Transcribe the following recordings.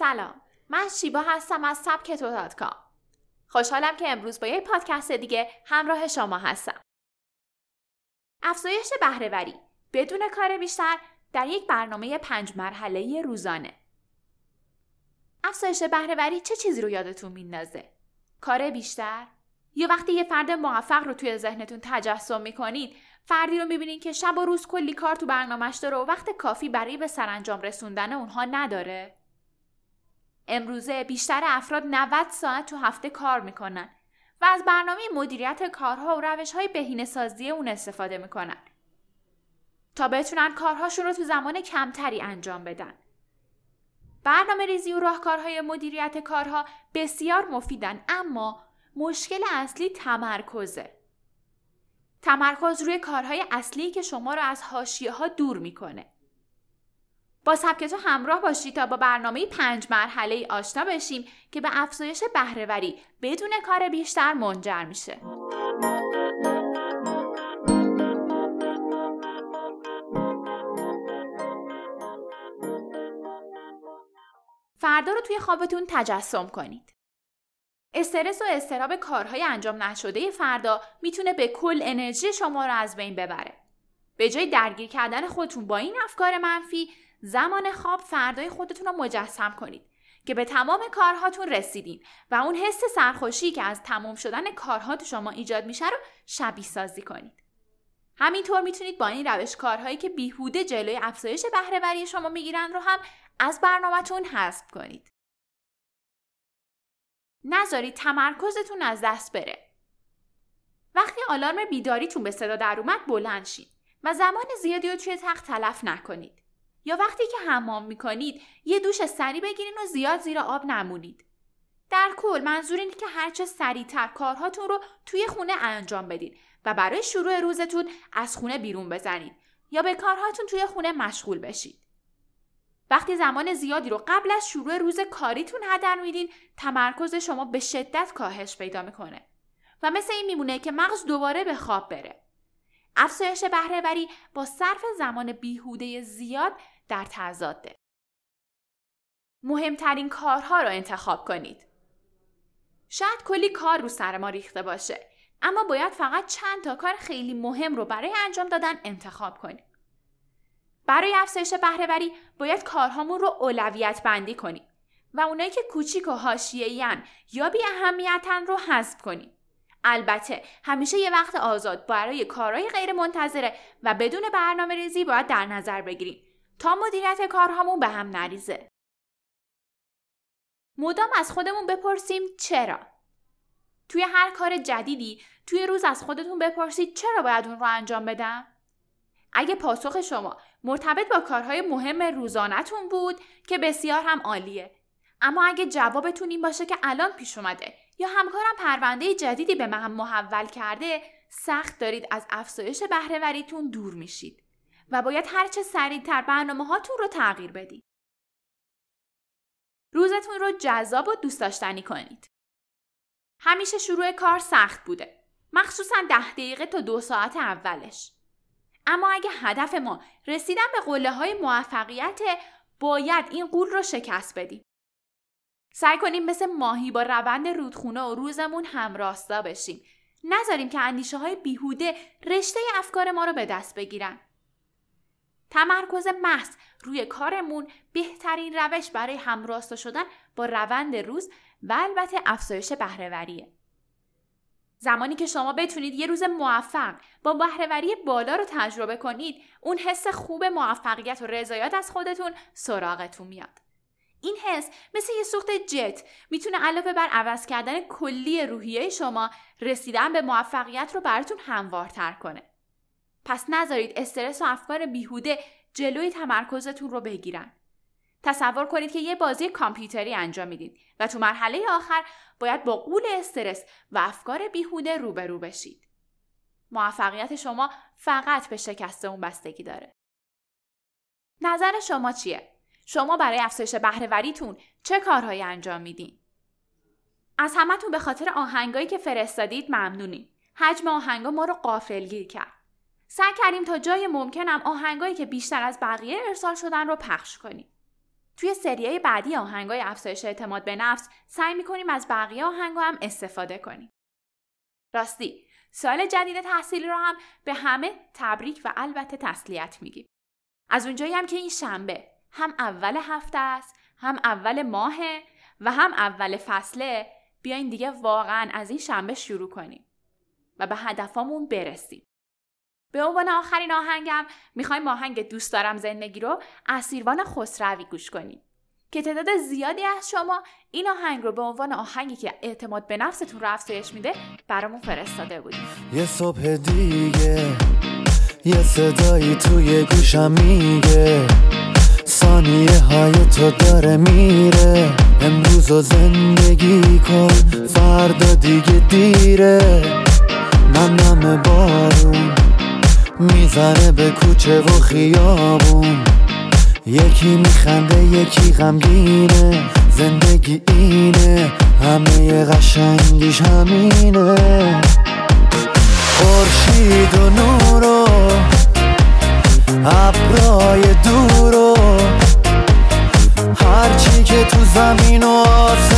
سلام من شیبا هستم از سبک تو خوشحالم که امروز با یک پادکست دیگه همراه شما هستم. افزایش بهرهوری بدون کار بیشتر در یک برنامه پنج مرحله روزانه. افزایش بهرهوری چه چیزی رو یادتون میندازه؟ کار بیشتر؟ یا وقتی یه فرد موفق رو توی ذهنتون تجسم می‌کنید فردی رو می‌بینید که شب و روز کلی کار تو برنامهش داره و وقت کافی برای به سرانجام رسوندن اونها نداره؟ امروزه بیشتر افراد 90 ساعت تو هفته کار می‌کنن و از برنامه مدیریت کارها و روش های بهینه سازی اون استفاده می‌کنن تا بتونن کارهاشون رو تو زمان کمتری انجام بدن. برنامه ریزی و راهکارهای مدیریت کارها بسیار مفیدن اما مشکل اصلی تمرکزه. تمرکز روی کارهای اصلی که شما رو از حاشیه ها دور می‌کنه. با سبک تو همراه باشید تا با برنامه پنج مرحله آشنا بشیم که به افزایش بهرهوری بدون کار بیشتر منجر میشه. فردا رو توی خوابتون تجسم کنید. استرس و استراب کارهای انجام نشده فردا می‌تونه به کل انرژی شما رو از بین ببره. به جای درگیر کردن خودتون با این افکار منفی، زمان خواب فردای خودتون رو مجسم کنید که به تمام کارهاتون رسیدین و اون حس سرخوشی که از تمام شدن کارها تو شما ایجاد میشه رو شبیه سازی کنید. همینطور می‌تونید با این روش کارهایی که بیهوده جلوی افزایش بهرهوری شما می‌گیرن رو هم از برنامهتون حذف کنید. نذارید تمرکزتون از دست بره. وقتی آلارم بیداریتون به صدا در اومد بلند شید و زمان زیادی رو توی تخت تلف نکنید. یا وقتی که حمام می‌کنید یه دوش سری بگیرین و زیاد زیر آب نمونید. در کل منظور اینه که هرچه سریعتر کارهاتون رو توی خونه انجام بدید و برای شروع روزتون از خونه بیرون بزنید یا به کارهاتون توی خونه مشغول بشید. وقتی زمان زیادی رو قبل از شروع روز کاریتون هدر میدین تمرکز شما به شدت کاهش پیدا می‌کنه و مثل این میمونه که مغز دوباره به خواب بره افزایش بهرهوری با صرف زمان بیهوده زیاد در تضاده مهمترین کارها رو انتخاب کنید. شاید کلی کار رو سر ما ریخته باشه اما باید فقط چند تا کار خیلی مهم رو برای انجام دادن انتخاب کنیم. برای افزایش بهرهوری باید کارهامون رو اولویت بندی کنیم و اونایی که کوچیک و حاشیه‌این یا بی اهمیتن رو حذف کنیم. البته همیشه یه وقت آزاد برای کارهای غیر منتظره و بدون برنامه ریزی باید در نظر بگیریم. تا مدیریت کارهامون به هم نریزه. مدام از خودمون بپرسیم چرا؟ توی هر کار جدیدی توی روز از خودتون بپرسید چرا باید اون رو انجام بدم؟ اگه پاسخ شما مرتبط با کارهای مهم روزانهتون بود که بسیار هم عالیه اما اگه جوابتون این باشه که الان پیش اومده یا همکارم پرونده جدیدی به من محول کرده سخت دارید از افزایش بهرهوریتون دور میشید و باید هرچه سریعتر برنامه هاتون رو تغییر بدید. روزتون رو جذاب و دوست داشتنی کنید. همیشه شروع کار سخت بوده. مخصوصا ده دقیقه تا دو ساعت اولش. اما اگه هدف ما رسیدن به قله های موفقیت باید این قول رو شکست بدیم. سعی کنیم مثل ماهی با روند رودخونه و روزمون همراستا بشیم. نذاریم که اندیشه های بیهوده رشته افکار ما رو به دست بگیرن. تمرکز محض روی کارمون بهترین روش برای همراستا شدن با روند روز و البته افزایش بهرهوریه. زمانی که شما بتونید یه روز موفق با بهرهوری بالا رو تجربه کنید اون حس خوب موفقیت و رضایت از خودتون سراغتون میاد این حس مثل یه سوخت جت می‌تونه علاوه بر عوض کردن کلی روحیه شما رسیدن به موفقیت رو براتون هموارتر کنه پس نذارید استرس و افکار بیهوده جلوی تمرکزتون رو بگیرن تصور کنید که یه بازی کامپیوتری انجام می‌دید و تو مرحله آخر باید با قول استرس و افکار بیهوده روبرو بشید. موفقیت شما فقط به شکست اون بستگی داره. نظر شما چیه؟ شما برای افزایش بهرهوریتون چه کارهایی انجام میدین؟ از همتون به خاطر آهنگایی که فرستادید ممنونیم. حجم آهنگا ما رو قافلگیر کرد. سعی کردیم تا جای ممکنم آهنگایی که بیشتر از بقیه ارسال شدن رو پخش کنیم. توی سریای بعدی آهنگای افزایش اعتماد به نفس سعی می‌کنیم از بقیه آهنگا هم استفاده کنیم. راستی سال جدید تحصیلی رو هم به همه تبریک و البته تسلیت میگیم. از اونجایی هم که این شنبه هم اول هفته است هم اول ماهه و هم اول فصله بیاین دیگه واقعا از این شنبه شروع کنیم و به هدفمون برسیم. به عنوان آخرین آهنگم می‌خوایم آهنگ دوست دارم زندگی رو اسیروان خسروی گوش کنیم. که تعداد زیادی از شما این آهنگ رو به عنوان آهنگی که اعتماد به نفستون رو افزایش میده برامون فرستاده بودیم یه صبح دیگه یه صدایی توی گوشم میگه. ثانیه های تو داره میره. امروز و زندگی کن فردا دیگه دیره. نم نم بارون. می‌زنه به کوچه و خیابون. یکی میخنده یکی غمگینه. زندگی اینه همه قشنگیش همینه. خورشید و نور و ابرای دور و هرچی که تو زمین و آسمونه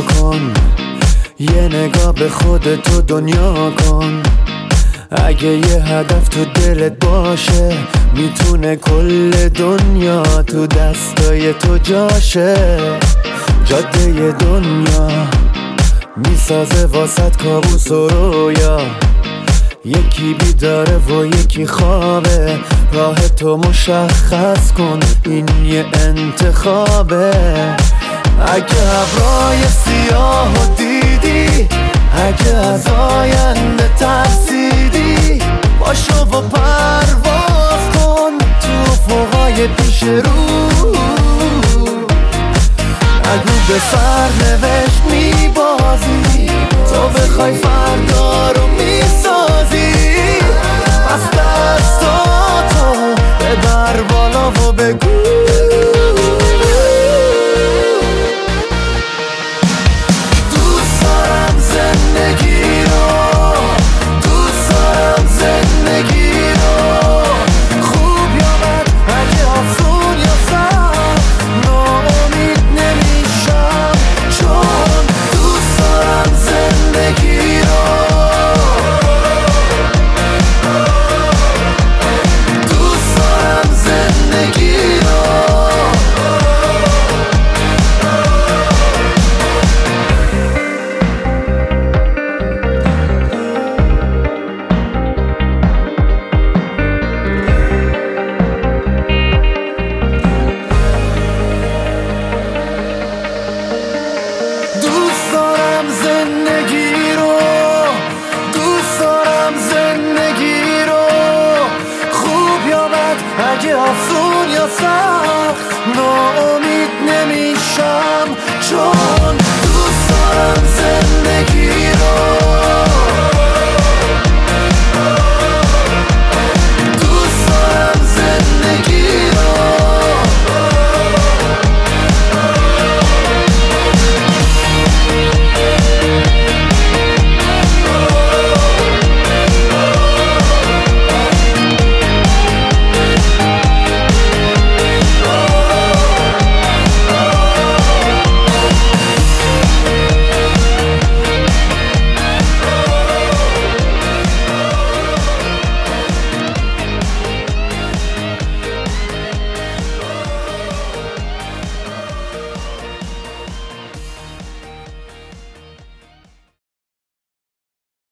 تو کن. یه نگاه به خودتو دنیا کن. اگه یه هدف تو دلت باشه می‌تونه کل دنیا تو دستای تو جاشه. جاده دنیا می‌سازه واسط کابوس و رویا. یکی بیداره و یکی خوابه. راه تو مشخص کن این یه انتخابه. اگه ابرای سیاه و دیدی اگه از آینده ترسیدی باشو و پرواز کن تو فوقای پیش رو. اگه به سرنوشت میبازی تو بخوای فردا رو می‌سازی. پس دستاتو ببر بالا و بگو. اگه آسون یا سخت ناامید نمیشم چون دوست دارم زندگی رو